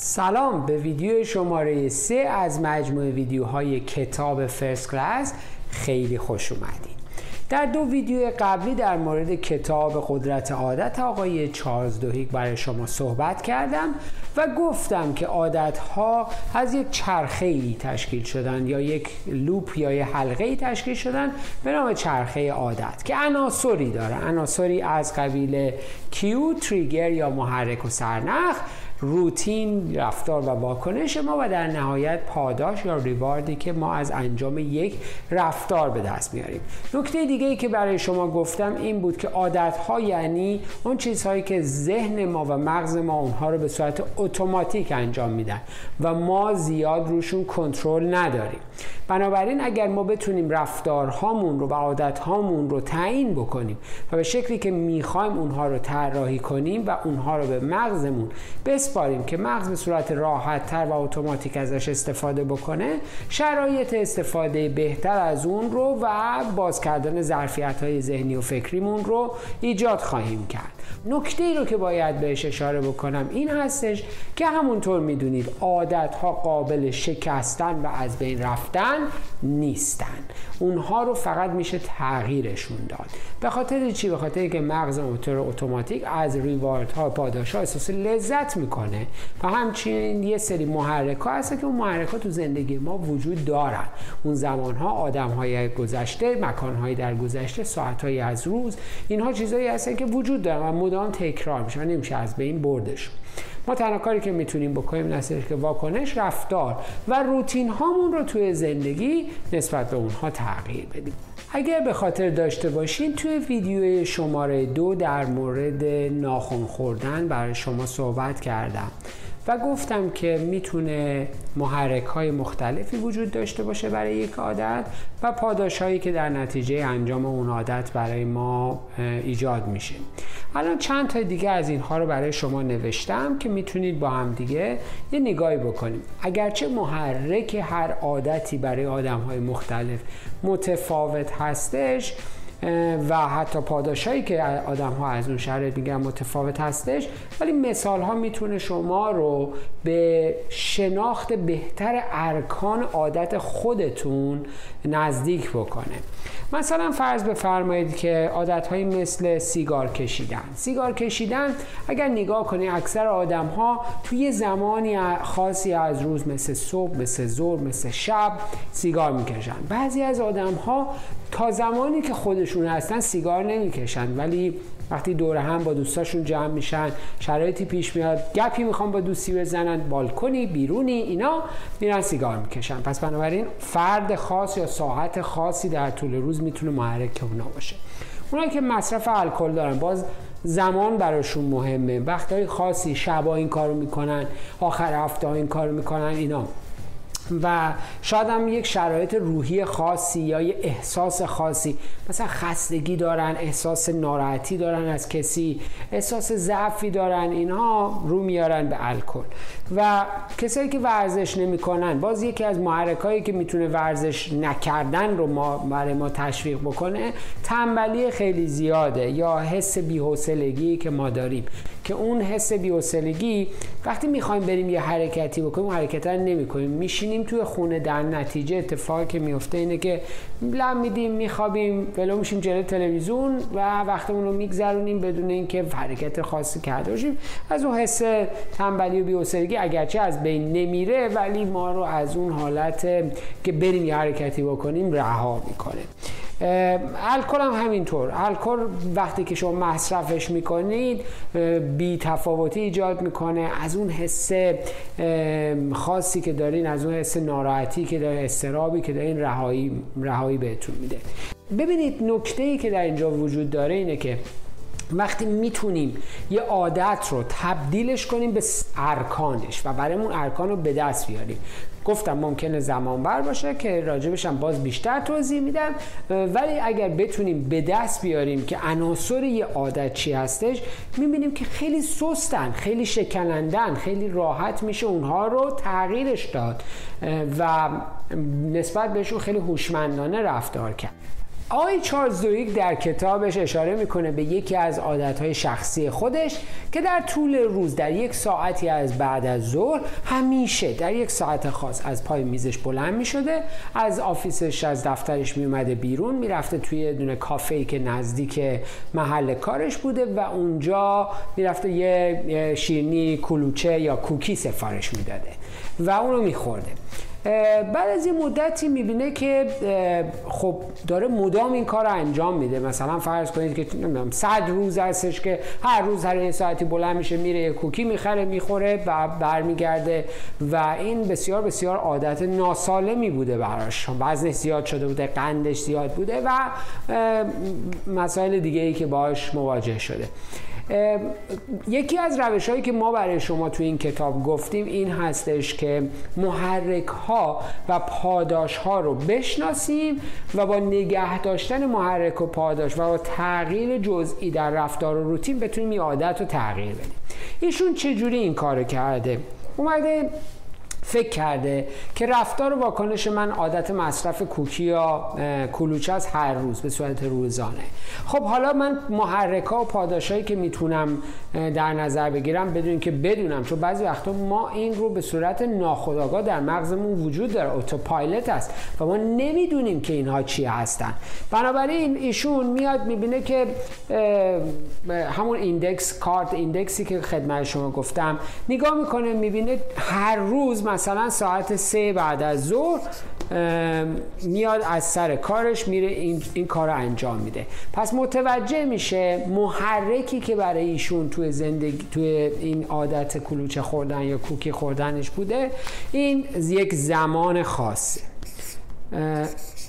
سلام به ویدیو شماره 3 از مجموعه ویدیوهای کتاب فرست کلاس خیلی خوش اومدید در دو ویدیو قبلی در مورد کتاب قدرت عادت آقای چارلز دوهیک برای شما صحبت کردم و گفتم که عادت ها از یک چرخه ای تشکیل شدن یا یک لوپ یا یک حلقه ای تشکیل شدن به نام چرخه عادت که عناصری داره. عناصری از قبیل کیو تریگر یا محرک و سرنخ. روتین رفتار و واکنش ما و در نهایت پاداش یا ریواردی که ما از انجام یک رفتار به دست میاریم. نکته دیگه ای که برای شما گفتم این بود که عادت ها یعنی اون چیزهایی که ذهن ما و مغز ما اونها رو به صورت اتوماتیک انجام میدن و ما زیاد روشون کنترل نداریم. بنابراین اگر ما بتونیم رفتارهامون رو و عادتهامون رو تعیین بکنیم و به شکلی که می‌خوایم اونها رو طراحی کنیم و اونها رو به مغزمون بسپاریم که مغز به صورت راحت تر و اتوماتیک ازش استفاده بکنه شرایط استفاده بهتر از اون رو و باز کردن ظرفیت های ذهنی و فکریمون رو ایجاد خواهیم کرد. نکته ای رو که باید بهش اشاره بکنم این هستش که همونطور می‌دونید عادت ها قابل شکستن و از بین رفتن نیستن. اونها رو فقط میشه تغییرشون داد. به خاطر چی؟ به خاطر که مغز موتور اتوماتیک از ریوارد ها پاداش ها احساس لذت می‌کنه و همچنین یه سری محرک ها هست که اون محرک ها تو زندگی ما وجود دارن. اون زمان ها آدم های گذشته مکان های در گذشته ساعت های از روز اینها چیزهایی هستن که وجود دارن مدام تکرار میشه و نمیشه از بین بردشون ما تنها کاری که می‌تونیم بکنیم نسیش که واکنش رفتار و روتین هامون رو توی زندگی نسبت به اونها تغییر بدیم. اگر به خاطر داشته باشین توی ویدیو شماره دو در مورد ناخون خوردن برای شما صحبت کردم. و گفتم که می‌تونه محرک های مختلفی وجود داشته باشه برای یک عادت و پاداش هایی که در نتیجه انجام اون عادت برای ما ایجاد میشه. الان چند تا دیگه از اینها رو برای شما نوشتم که می‌تونید با هم دیگه یه نگاهی بکنیم. اگرچه محرک هر عادتی برای آدم های مختلف متفاوت هستش و حتی پاداشایی که آدم ها از اون شرایط میگن متفاوت هستش ولی مثال ها می‌تونه شما رو به شناخت بهتر ارکان عادت خودتون نزدیک بکنه. مثلا فرض بفرمایید که عادت مثل سیگار کشیدن. سیگار کشیدن اگر نگاه کنید اکثر آدم ها توی زمانی خاصی از روز مثل صبح مثل ظهر مثل شب سیگار می‌کشن. بعضی از آدم ها تا زمانی که خودشون هستن سیگار نمی‌کشن ولی وقتی دور هم با دوستاشون جمع میشن شرایطی پیش میاد گپی می‌خوان با دوستی بزنن بالکنی بیرونی اینا میرن سیگار می‌کشن. پس بنابراین فرد خاص یا ساعت خاصی در طول روز می‌تونه محرک اونا باشه. اونایی که مصرف الکل دارن باز زمان براشون مهمه. وقتهای خاصی شبا این کارو می‌کنن آخر هفته این کارو می‌کنن اینا. و شاید هم یک شرایط روحی خاصی یا یه احساس خاصی. مثلا خستگی دارن احساس ناراحتی دارن از کسی احساس ضعفی دارن اینها رو میارن به الکل. و کسایی که ورزش نمی‌کنن باز یکی از محرکایی که می‌تونه ورزش نکردن رو ما برای ما تشویق بکنه تنبلی خیلی زیاده یا حس بی‌حوصلگی که ما داریم. که اون حس بی‌حوصلگی وقتی می‌خوایم بریم یه حرکتی بکنیم حرکت رو نمی‌کنیم. میشینیم توی خونه در نتیجه اتفاقی که میفته اینه که لم میدیم میخوابیم ولو میشیم جلوی تلویزیون و وقتمون رو میگذرونیم بدون اینکه حرکت خاصی کرده باشیم. از اون حس تنبلی و بی‌حوصلگی اگرچه از بین نمیره ولی ما رو از اون حالت که بریم یه حرکتی بکنیم رها می‌کنه. الکل هم همینطور. الکل وقتی که شما مصرفش می‌کنید بی تفاوتی ایجاد می‌کنه. از اون حس خاصی که دارین از اون حس ناراحتی که دارین استرابی که دارین رهایی رهایی بهتون میده. ببینید نکته ای که در اینجا وجود داره اینه که وقتی می‌تونیم یه عادت رو تبدیلش کنیم به ارکانش و برایمون ارکان رو به دست بیاریم. گفتم ممکنه زمان بر باشه که راجبشم باز بیشتر توضیح میدم. ولی اگر بتونیم به دست بیاریم که عناصر یه عادت چی هستش می‌بینیم که خیلی سستن خیلی شکنندن خیلی راحت میشه اونها رو تغییرش داد. و نسبت بهشون خیلی هوشمندانه رفتار کرد. آقای چارلز دویک در کتابش اشاره می‌کنه به یکی از عادتهای شخصی خودش که در طول روز در یک ساعتی از بعد از ظهر همیشه در یک ساعت خاص از پای میزش بلند می‌شده. از آفیسش از دفترش میومده بیرون می‌رفته توی دونه کافه ای که نزدیک محل کارش بوده و اونجا می‌رفته یه شیرنی کلوچه یا کوکی سفارش می‌داده و اونو میخورده. بعد از یه مدتی می‌بینه که خب داره مدام این کار رو انجام میده. مثلا فرض کنید که نمی‌دونم صد روز هستش که هر روز هر یه ساعتی بلند میشه میره یه کوکی می‌خره می‌خوره و برمیگرده و این بسیار بسیار عادت ناسالمی بوده براش. وزنش زیاد شده بوده قندش زیاد بوده و مسائل دیگه ای که باش مواجه شده. یکی از روش هایی که ما برای شما تو این کتاب گفتیم این هستش که محرک ها و پاداش ها رو بشناسیم و با نگه داشتن محرک و پاداش و با تغییر جزئی در رفتار و روتین بتونیم این عادت رو تغییر بدیم. ایشون چجوری این کار کرده؟ اومده فکر کرده که رفتار و واکنش من عادت مصرف کوکی یا کلوچه از هر روز به صورت روزانه. خب حالا من محرک و پاداشایی که می‌تونم در نظر بگیرم بدون که بدونم چون بعضی وقتا ما این رو به صورت ناخودآگاه در مغزمون وجود داره اتوپایلوت است و ما نمی‌دونیم که اینها چی هستن. بنابراین ایشون میاد می‌بینه که همون index card index ی که خدمت شما گفتم نگاه می‌کنه می‌بینه هر روز مثلا ساعت سه بعد از ظهر میاد از سر کارش میره این, این کار رو انجام میده. پس متوجه میشه محرکی که برای ایشون توی زندگی توی این عادت کلوچه خوردن یا کوکی خوردنش بوده این یک زمان خاصه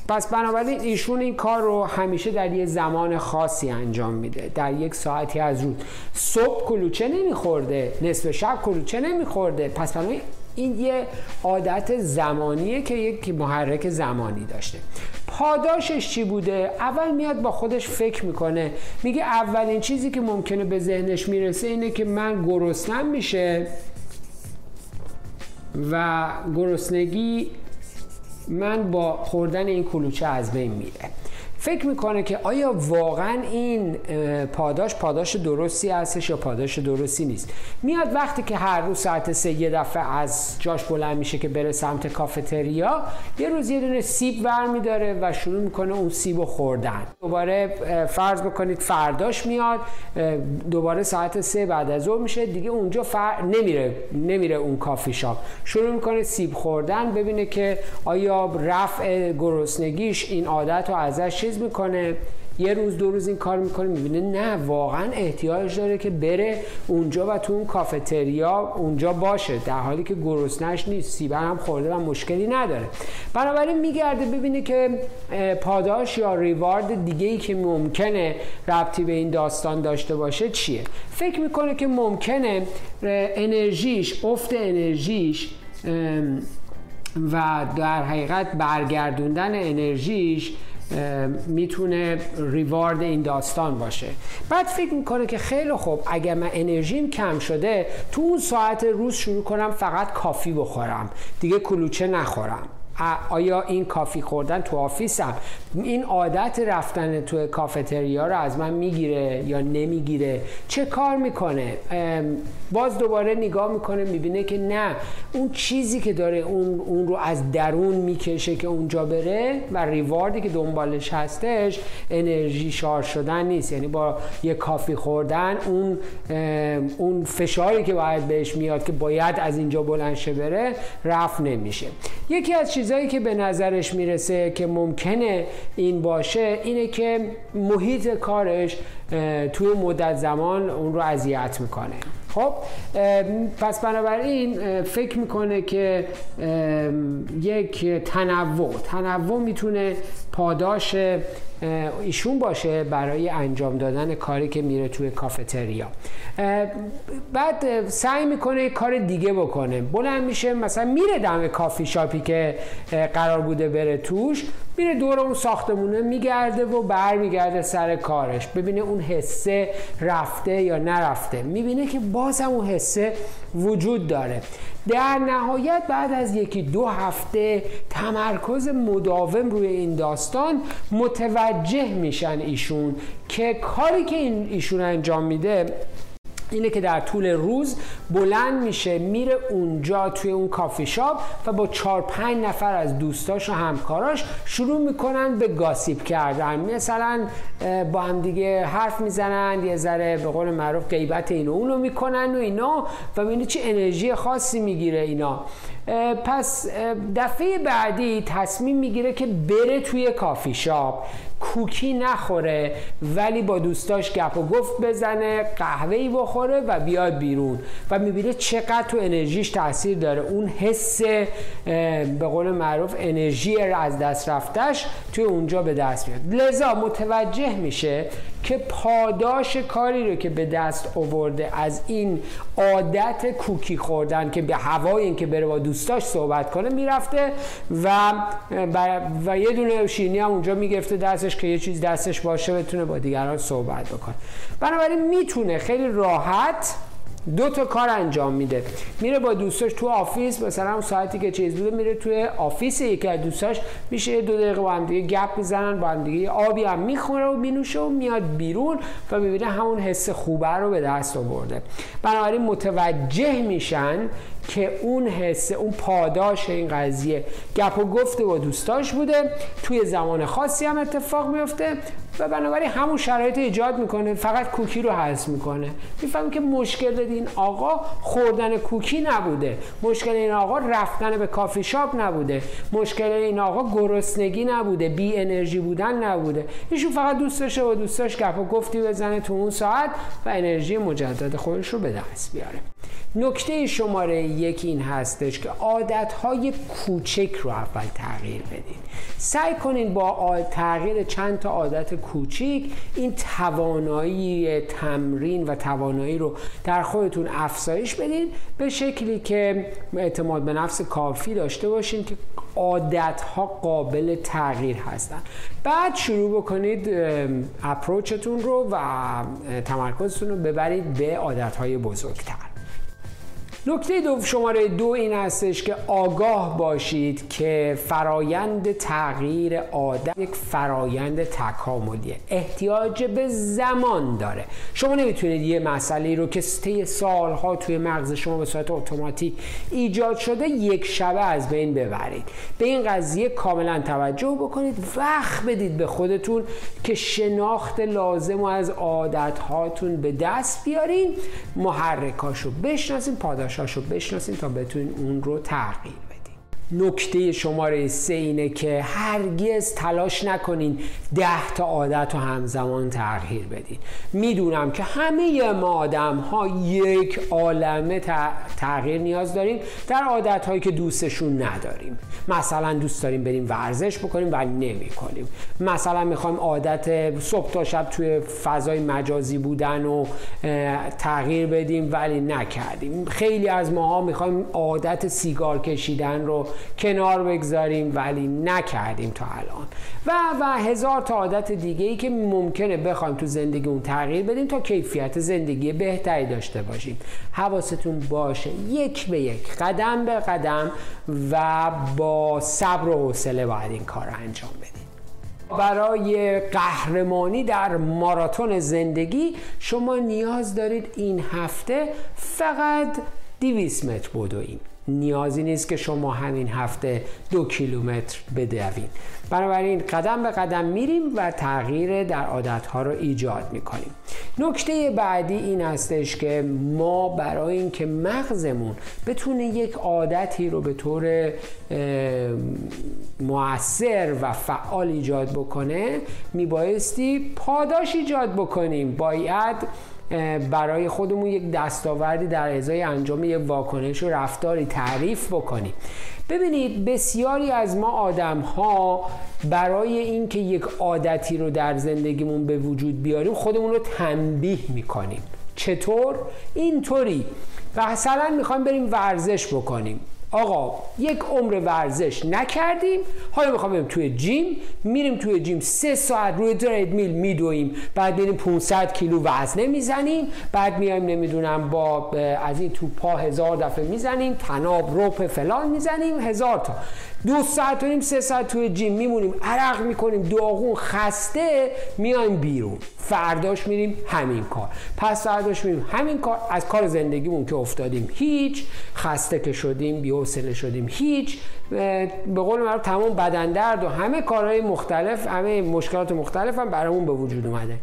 پس بنابراین ایشون این کار رو همیشه در یه زمان خاصی انجام میده. در یک ساعتی از روز. صبح کلوچه نمیخورده نصف شب کلوچه نمیخورده. پس بنابراین این یه عادت زمانیه که یک محرک زمانی داشته. پاداشش چی بوده؟ اول میاد با خودش فکر می‌کنه. میگه اولین چیزی که ممکنه به ذهنش می‌رسه اینه که من گرسنم میشه و گرسنگی من با خوردن این کلوچه از بین میره. فکر می‌کنه که آیا واقعا این پاداش پاداش درستی هستش یا پاداش درستی نیست؟ میاد وقتی که هر روز ساعت سه یه دفعه از جاش بلند میشه که بره سمت کافتریا یه روز یه دونه سیب ور میداره و شروع می‌کنه اون سیب خوردن. دوباره فرض بکنید فرداش میاد دوباره ساعت سه بعد از ظهر میشه دیگه اونجا فر... نمیره نمیره اون کافی شاپ. شروع می‌کنه سیب خوردن ببینه که آیا رفع گرسنگیش این عادت رو ازش چیز می‌کنه یه روز دو روز این کار می‌کنه می‌بینه نه واقعا احتیاج داره که بره اونجا و تو اون کافتریا اونجا باشه در حالی که گرسنش نیست سیبر هم خورده و مشکلی نداره. بنابراین میگرده ببینه که پاداش یا ریوارد دیگه ای که ممکنه ربطی به این داستان داشته باشه چیه؟ فکر می‌کنه که ممکنه انرژیش افت انرژیش و در حقیقت برگردوندن انرژیش می‌تونه ریوارد این داستان باشه. بعد فکر می‌کنه که خیلی خوب اگر من انرژیم کم شده تو اون ساعت روز شروع کنم فقط کافی بخورم. دیگه کلوچه نخورم. آیا این کافی خوردن تو آفیسم؟ این عادت رفتن تو کافتریا رو از من می‌گیره یا نمی‌گیره؟ چه کار می‌کنه؟ باز دوباره نگاه می‌کنه می‌بینه که نه اون چیزی که داره اون, اون رو از درون می‌کشه که اونجا بره و ریواردی که دنبالش هستش انرژی شار شدن نیست. یعنی با یه کافی خوردن اون اون فشاری که باید بهش میاد که باید از اینجا بلند بره رفت نمیشه. یکی از چیزهایی که به نظرش می‌رسه که ممکنه این باشه اینه که محیط کارش توی مدت زمان اون رو اذیت می‌کنه. خب پس بنابراین فکر می‌کنه که یک تنوع تنوع می‌تونه پاداش ایشون باشه برای انجام دادن کاری که میره توی کافتریا. بعد سعی می‌کنه کار دیگه بکنه. بلند میشه مثلا میره دم کافی شاپی که قرار بوده بره توش میره دور اون ساختمونه میگرده و برمیگرده سر کارش. ببینه اون حسه رفته یا نرفته. می‌بینه که باز هم اون حسه وجود داره. در نهایت بعد از یکی دو هفته تمرکز مداوم روی این داستان متوجه میشن ایشون که کاری که این ایشون انجام میده اینه که در طول روز بلند میشه میره اونجا توی اون کافی شاپ و با چهار پنج نفر از دوستاش و همکاراش شروع می‌کنن به گاسیب کردن. مثلا با هم دیگه حرف می‌زنن یه ذره به قول معروف غیبت اینو اونو می‌کنن و اینا و می‌بینی چه انرژی خاصی می‌گیره اینا. پس دفعه بعدی تصمیم می‌گیره که بره توی کافی شاپ. کوکی نخوره ولی با دوستاش گپ و گفت بزنه قهوه‌ای بخوره و بیاد بیرون. و می‌بینه چقدر تو انرژیش تاثیر داره. اون حس به قول معروف انرژی از دست رفتش توی اونجا به دست میاد. لذا متوجه میشه که پاداش کاری رو که به دست آورده از این عادت کوکی خوردن که به هوای این که بره با دوستاش صحبت کنه می‌رفته و و یه دونه شیرینی هم اونجا می‌گرفته دستش که یه چیز دستش باشه بتونه با دیگران صحبت بکنه. بنابراین می‌تونه خیلی راحت دو تا کار انجام میده. میره با دوستاش تو office مثلا اون ساعتی که چیز بوده میره توی office یکی از دوستاش. میشه دو دقیقه با هم دیگه گپ می‌زنن با هم دیگه آبی هم می‌خوره و مینوشه و میاد بیرون و می‌بینه همون حس خوبه رو به دست آورده. بنابراین متوجه میشن که اون حس اون پاداش این قضیه گپ و گفته با دوستاش بوده توی زمان خاصی هم اتفاق میفته و بنابراین همون شرایط ایجاد می‌کنه فقط کوکی رو حذف می‌کنه. می‌فهمیم که مشکل این آقا خوردن کوکی نبوده. مشکل این آقا رفتن به کافی شاپ نبوده. مشکل این آقا گرسنگی نبوده. بی انرژی بودن نبوده. ایشون فقط دوست داشته دوستاش گپ و گفتی بزنه تو اون ساعت و انرژی مجدد خودش رو به دست بیاره. نکته شماره یک این هستش که عادتهای کوچک رو اول تغییر بدید سعی کنین با تغییر چند تا عادت کوچیک این توانایی تمرین و توانایی رو در خودتون افزایش بدین به شکلی که اعتماد به نفس کافی داشته باشین که عادت ها قابل تغییر هستن. بعد شروع بکنید اپروچتون رو و تمرکزتون رو ببرید به عادت های بزرگتر. نکته دو شماره دو این هستش که آگاه باشید که فرایند تغییر عادت یک فرایند تکاملیه. احتیاج به زمان داره. شما نمی‌تونید یه مسئله رو که طی سالها توی مغز شما به صورت اتوماتیک ایجاد شده یک شبه از بین ببرید. به این قضیه کاملا توجه بکنید. وقت بدید به خودتون که شناخت لازم و از عادت هاتون به دست بیارین. محرکاشو بشناسین پاداش رو بشناسیم تا بتونین اون رو تغییر نکته شماره سه اینه که هرگز تلاش نکنین ده تا عادت رو همزمان تغییر بدین. می‌دونم که همه ما آدم ها یک عالمه تغییر نیاز داریم در عادت هایی که دوستشون نداریم. مثلا دوست داریم بریم ورزش بکنیم ولی نمی کنیم مثلا می‌خوایم عادت صبح تا شب توی فضای مجازی بودن و تغییر بدیم ولی نکردیم. خیلی از ماها می‌خوایم عادت سیگار کشیدن رو کنار بگذاریم ولی نکردیم تا الان. و و هزار تا عادت دیگه ای که ممکنه بخوایم تو زندگی اون تغییر بدیم تا کیفیت زندگی بهتری داشته باشیم. حواستون باشه یک به یک قدم به قدم و با صبر و حوصله باید این کار انجام بدیم. برای قهرمانی در ماراتون زندگی شما نیاز دارید این هفته فقط 200 متر بدویم نیازی نیست که شما همین هفته دو کیلومتر بدوین بنابراین قدم به قدم میریم و تغییر در عادتها رو ایجاد می‌کنیم. نکته بعدی این هستش که ما برای اینکه مغزمون بتونه یک عادتی رو به طور موثر و فعال ایجاد بکنه میبایستی پاداش ایجاد بکنیم. باید برای خودمون یک دستاوردی در ازای انجام یک واکنش و رفتاری تعریف بکنیم. ببینید بسیاری از ما آدم ها برای اینکه یک عادتی رو در زندگیمون به وجود بیاریم خودمون رو تنبیه می‌کنیم. چطور؟ اینطوری. مثلا می‌خوایم بریم ورزش بکنیم. آقا یک عمر ورزش نکردیم. حالا می‌خوام بریم توی جیم. میریم توی جیم سه ساعت روی میل میدویم. بعد بریم 500 کیلو وزنه می‌زنیم. بعد میایم نمی‌دونم با از این تو پا هزار دفعه می‌زنیم. تناب روپ فلان می‌زنیم. هزار تا. دو ساعت و نیم سه ساعت توی جیم میمونیم عرق می‌کنیم داغون خسته میایم بیرون. فرداش میریم همین کار. پس فرداش میریم همین کار از کار زندگیمون که افتادیم هیچ خسته که شدیم بی‌حوصله شدیم هیچ به قول معروف تمام بدن درد و همه کارهای مختلف همه مشکلات مختلف هم برامون به وجود اومده.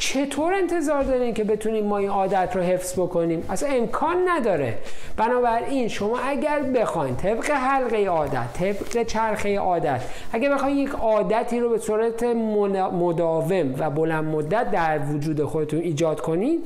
چطور انتظار دارین که بتونیم ما این عادت رو حفظ بکنیم؟ اصلا امکان نداره. بنابراین شما اگر بخواین طبق حلقه عادت طبق چرخه عادت اگر بخواین یک عادتی رو به صورت مداوم و بلند مدت در وجود خودتون ایجاد کنید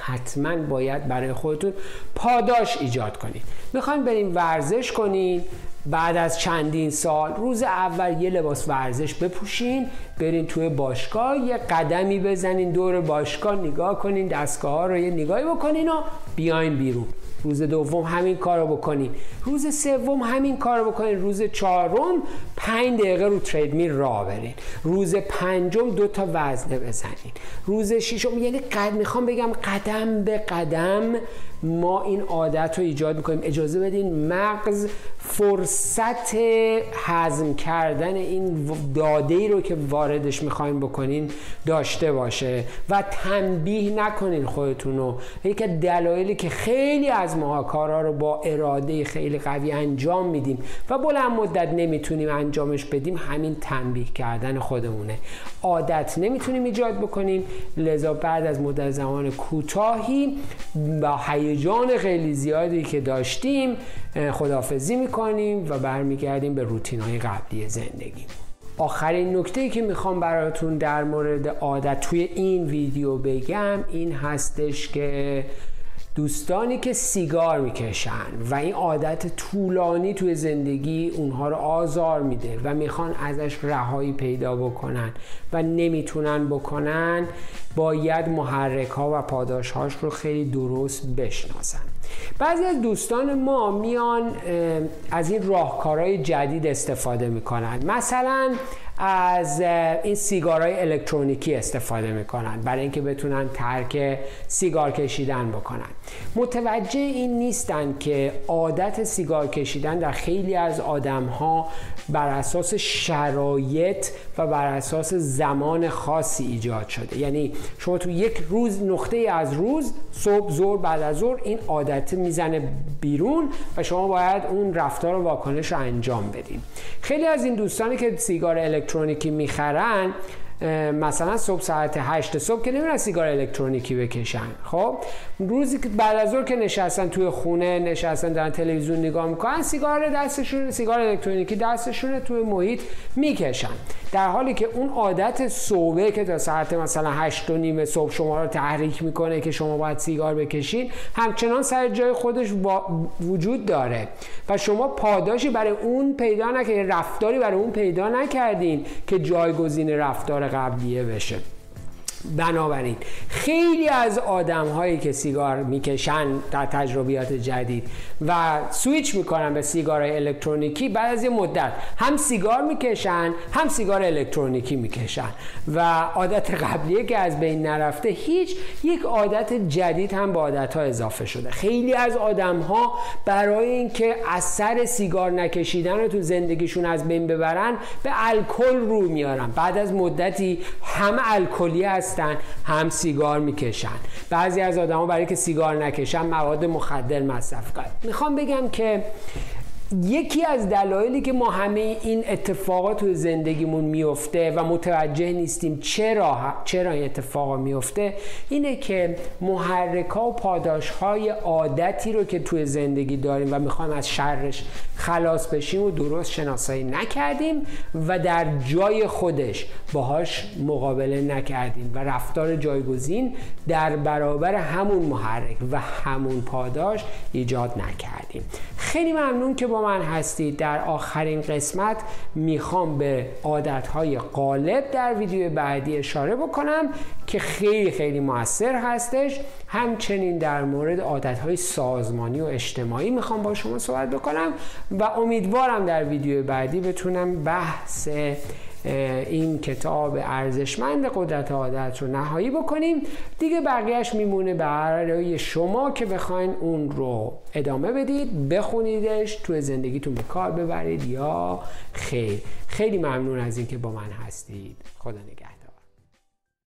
حتما باید برای خودتون پاداش ایجاد کنید. می‌خواین بریم ورزش کنید بعد از چندین سال روز اول یه لباس ورزش بپوشین برین توی باشگاه یه قدمی بزنین دور باشگاه نگاه کنین دستگاه ها رو یه نگاهی بکنین و بیاین بیرون. روز دوم همین کار رو بکنین. روز سوم همین کار رو بکنین. روز چهارم پنج دقیقه رو تریدمیل راه برین. روز پنجم دو تا وزنه بزنین. روز ششم یعنی قد می‌خوام بگم قدم به قدم ما این عادت رو ایجاد می‌کنیم. اجازه بدین مغز فرصت هضم کردن این داده ای رو که واردش می‌خوایم بکنین داشته باشه و تنبیه نکنین خودتون رو. یکی دلایلی که خیلی از ماها کارها رو با اراده خیلی قوی انجام میدیم و بلند مدت نمی‌تونیم انجامش بدیم همین تنبیه کردن خودمونه. عادت نمی‌تونیم ایجاد بکنیم. لذا بعد از مدت زمان کوتاهی با هیجان خیلی زیادی که داشتیم خدافزی می‌کنیم و برمیگردیم به روتین های قبلی زندگی. آخرین نکته که می‌خوام براتون در مورد عادت توی این ویدیو بگم این هستش که دوستانی که سیگار می‌کشن و این عادت طولانی توی زندگی اونها رو آزار میده و می‌خوان ازش رهایی پیدا بکنن و نمی‌تونن بکنن باید محرک ها و پاداش هاش رو خیلی درست بشناسن. بعضی از دوستان ما میان از این راهکارهای جدید استفاده می‌کنن. مثلا از این سیگارهای الکترونیکی استفاده می‌کنن برای اینکه بتونن ترک سیگار کشیدن بکنن. متوجه این نیستن که عادت سیگار کشیدن در خیلی از آدم ها بر اساس شرایط و بر اساس زمان خاصی ایجاد شده. یعنی شما تو یک روز نقطه از روز صبح زور بعد از ظهر این عادت می‌زنه بیرون و شما باید اون رفتار و واکنش رو انجام بدیم خیلی از این دوستانی که سیگار الکترونیکی می‌خرن مثلا صبح ساعت 8 صبح که نمیرن سیگار الکترونیکی بکشن. خب؟ روزی که بعد از که نشستن توی خونه نشستن دارن تلویزیون نگاه می‌کنن سیگار دستشون سیگار الکترونیکی دستشون توی محیط می‌کشن. در حالی که اون عادت صبح که تا ساعت مثلا 8 و نیم صبح شما رو تحریک می‌کنه که شما باید سیگار بکشین همچنان سر جای خودش وجود داره. و شما پاداشی برای اون پیدا نکردین رفتاری برای اون پیدا نکردین که جایگزین رفتار قبلیه بشه. بنابراین خیلی از آدم هایی که سیگار می‌کشن در تجربیات جدید و سویچ می‌کنن به سیگار الکترونیکی بعد از یه مدت هم سیگار می‌کشن هم سیگار الکترونیکی می‌کشن و عادت قبلیه که از بین نرفته هیچ یک عادت جدید هم به عادت ها اضافه شده. خیلی از آدم ها برای اینکه اثر سیگار نکشیدن رو تو زندگیشون از بین ببرن به الکل رو میارن. بعد از مدتی همه الکلی هستن هم سیگار می‌کشن. بعضی از آدما برای که سیگار نکشن مواد مخدر مصرف کنن می‌خوام بگم که یکی از دلایلی که ما همه این اتفاقات تو زندگیمون میفته و متوجه نیستیم چرا چرا این اتفاقا میفته اینه که محرک ها و پاداش های عادتی رو که توی زندگی داریم و می‌خوایم از شرش خلاص بشیم و درست شناسایی نکردیم و در جای خودش باهاش مقابله نکردیم و رفتار جایگزین در برابر همون محرک و همون پاداش ایجاد نکردیم. خیلی ممنون که با من هستید. در آخرین قسمت می‌خوام به عادتهای غالب در ویدیو بعدی اشاره بکنم که خیلی خیلی موثر هستش. همچنین در مورد عادتهای سازمانی و اجتماعی می‌خوام با شما صحبت بکنم و امیدوارم در ویدیو بعدی بتونم بحث این کتاب ارزشمند قدرت عادت رو نهایی بکنیم. دیگه بقیهش میمونه برای شما که بخواین اون رو ادامه بدید بخونیدش تو زندگیتون به کار ببرید یا خیر. خیلی ممنون از اینکه با من هستید. خدا نگهدار.